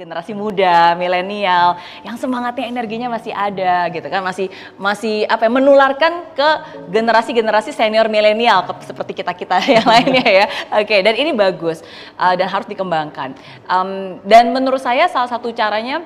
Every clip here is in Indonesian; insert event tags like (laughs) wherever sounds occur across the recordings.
generasi muda, milenial, yang semangatnya energinya masih ada gitu kan, masih masih apa ya, menularkan ke generasi-generasi senior milenial seperti kita-kita (laughs) yang lainnya ya. Oke, dan ini bagus uh, dan harus dikembangkan. Um, dan menurut saya salah satu caranya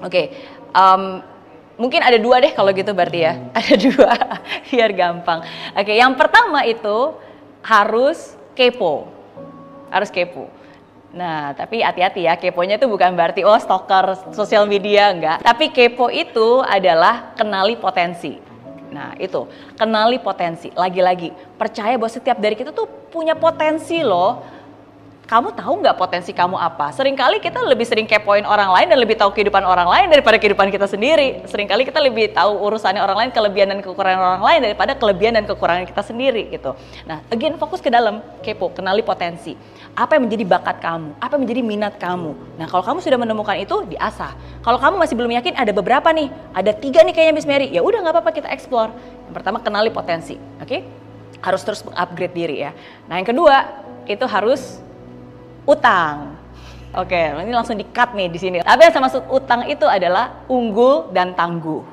oke, okay, um, mungkin ada dua deh kalau gitu berarti ya. Ada dua (laughs) biar gampang. Oke, okay, yang pertama itu harus kepo. Harus kepo. Nah, tapi hati-hati ya, keponya itu bukan berarti oh stalker sosial media enggak. Tapi kepo itu adalah kenali potensi. Nah, itu, kenali potensi. Lagi-lagi, percaya bahwa setiap dari kita tuh punya potensi loh kamu tahu nggak potensi kamu apa? Seringkali kita lebih sering kepoin orang lain dan lebih tahu kehidupan orang lain daripada kehidupan kita sendiri. Seringkali kita lebih tahu urusannya orang lain, kelebihan dan kekurangan orang lain daripada kelebihan dan kekurangan kita sendiri gitu. Nah, again fokus ke dalam, kepo, kenali potensi. Apa yang menjadi bakat kamu? Apa yang menjadi minat kamu? Nah, kalau kamu sudah menemukan itu, diasah. Kalau kamu masih belum yakin, ada beberapa nih, ada tiga nih kayaknya Miss Mary. Ya udah nggak apa-apa kita explore. Yang pertama kenali potensi, oke? Okay? Harus terus upgrade diri ya. Nah, yang kedua itu harus utang. Oke, ini langsung di-cut nih di sini. Tapi yang saya maksud utang itu adalah unggul dan tangguh.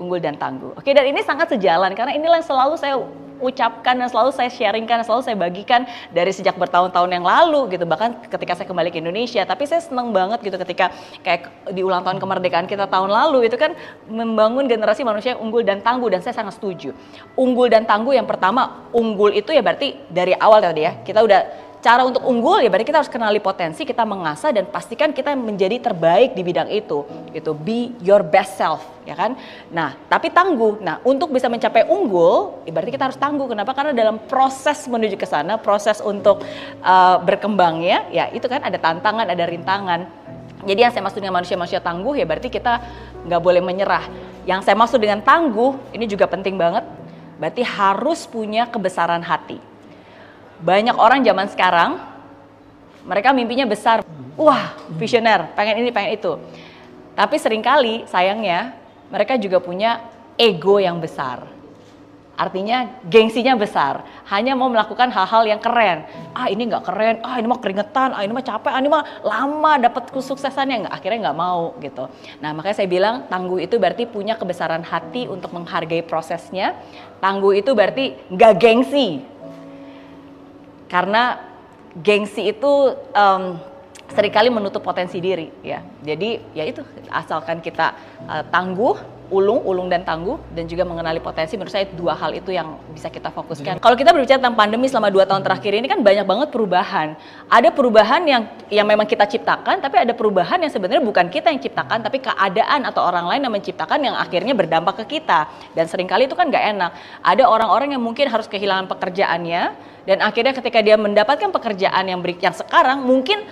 Unggul dan tangguh. Oke, dan ini sangat sejalan karena inilah yang selalu saya ucapkan dan selalu saya sharingkan, selalu saya bagikan dari sejak bertahun-tahun yang lalu gitu. Bahkan ketika saya kembali ke Indonesia, tapi saya senang banget gitu ketika kayak di ulang tahun kemerdekaan kita tahun lalu itu kan membangun generasi manusia yang unggul dan tangguh dan saya sangat setuju. Unggul dan tangguh yang pertama, unggul itu ya berarti dari awal tadi ya. Kita udah cara untuk unggul ya berarti kita harus kenali potensi, kita mengasah dan pastikan kita menjadi terbaik di bidang itu. Gitu, be your best self, ya kan? Nah, tapi tangguh. Nah, untuk bisa mencapai unggul, ya berarti kita harus tangguh. Kenapa? Karena dalam proses menuju ke sana, proses untuk uh, berkembangnya, ya itu kan ada tantangan, ada rintangan. Jadi yang saya maksud dengan manusia-manusia tangguh ya berarti kita nggak boleh menyerah. Yang saya maksud dengan tangguh ini juga penting banget. Berarti harus punya kebesaran hati banyak orang zaman sekarang mereka mimpinya besar. Wah, visioner, pengen ini, pengen itu. Tapi sering kali sayangnya mereka juga punya ego yang besar. Artinya gengsinya besar, hanya mau melakukan hal-hal yang keren. Ah ini nggak keren, ah ini mah keringetan, ah ini mah capek, ah ini mah lama dapat kesuksesannya nggak, akhirnya nggak mau gitu. Nah makanya saya bilang tangguh itu berarti punya kebesaran hati untuk menghargai prosesnya. Tangguh itu berarti nggak gengsi, karena gengsi itu um, sering kali menutup potensi diri ya. Jadi ya itu asalkan kita uh, tangguh, ulung, ulung dan tangguh dan juga mengenali potensi menurut saya dua hal itu yang bisa kita fokuskan. Kalau kita berbicara tentang pandemi selama dua tahun terakhir ini kan banyak banget perubahan. Ada perubahan yang yang memang kita ciptakan tapi ada perubahan yang sebenarnya bukan kita yang ciptakan tapi keadaan atau orang lain yang menciptakan yang akhirnya berdampak ke kita. Dan sering kali itu kan nggak enak. Ada orang-orang yang mungkin harus kehilangan pekerjaannya dan akhirnya ketika dia mendapatkan pekerjaan yang yang sekarang mungkin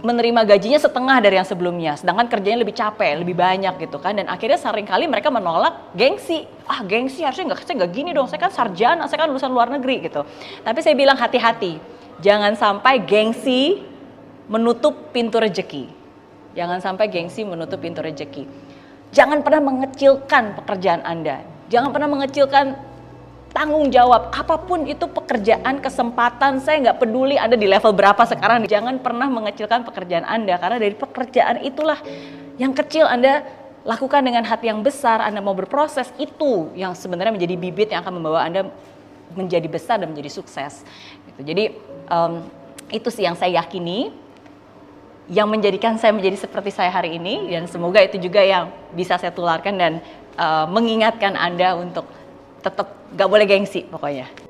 menerima gajinya setengah dari yang sebelumnya, sedangkan kerjanya lebih capek, lebih banyak gitu kan, dan akhirnya sering kali mereka menolak gengsi, ah gengsi harusnya nggak, saya nggak gini dong, saya kan sarjana, saya kan lulusan luar negeri gitu. Tapi saya bilang hati-hati, jangan sampai gengsi menutup pintu rejeki, jangan sampai gengsi menutup pintu rejeki. Jangan pernah mengecilkan pekerjaan Anda, jangan pernah mengecilkan tanggung jawab. Apa pun itu pekerjaan kesempatan saya nggak peduli anda di level berapa sekarang. Jangan pernah mengecilkan pekerjaan anda karena dari pekerjaan itulah yang kecil anda lakukan dengan hati yang besar anda mau berproses itu yang sebenarnya menjadi bibit yang akan membawa anda menjadi besar dan menjadi sukses. Gitu. jadi um, itu sih yang saya yakini yang menjadikan saya menjadi seperti saya hari ini dan semoga itu juga yang bisa saya tularkan dan uh, mengingatkan anda untuk tetap gak boleh gengsi pokoknya.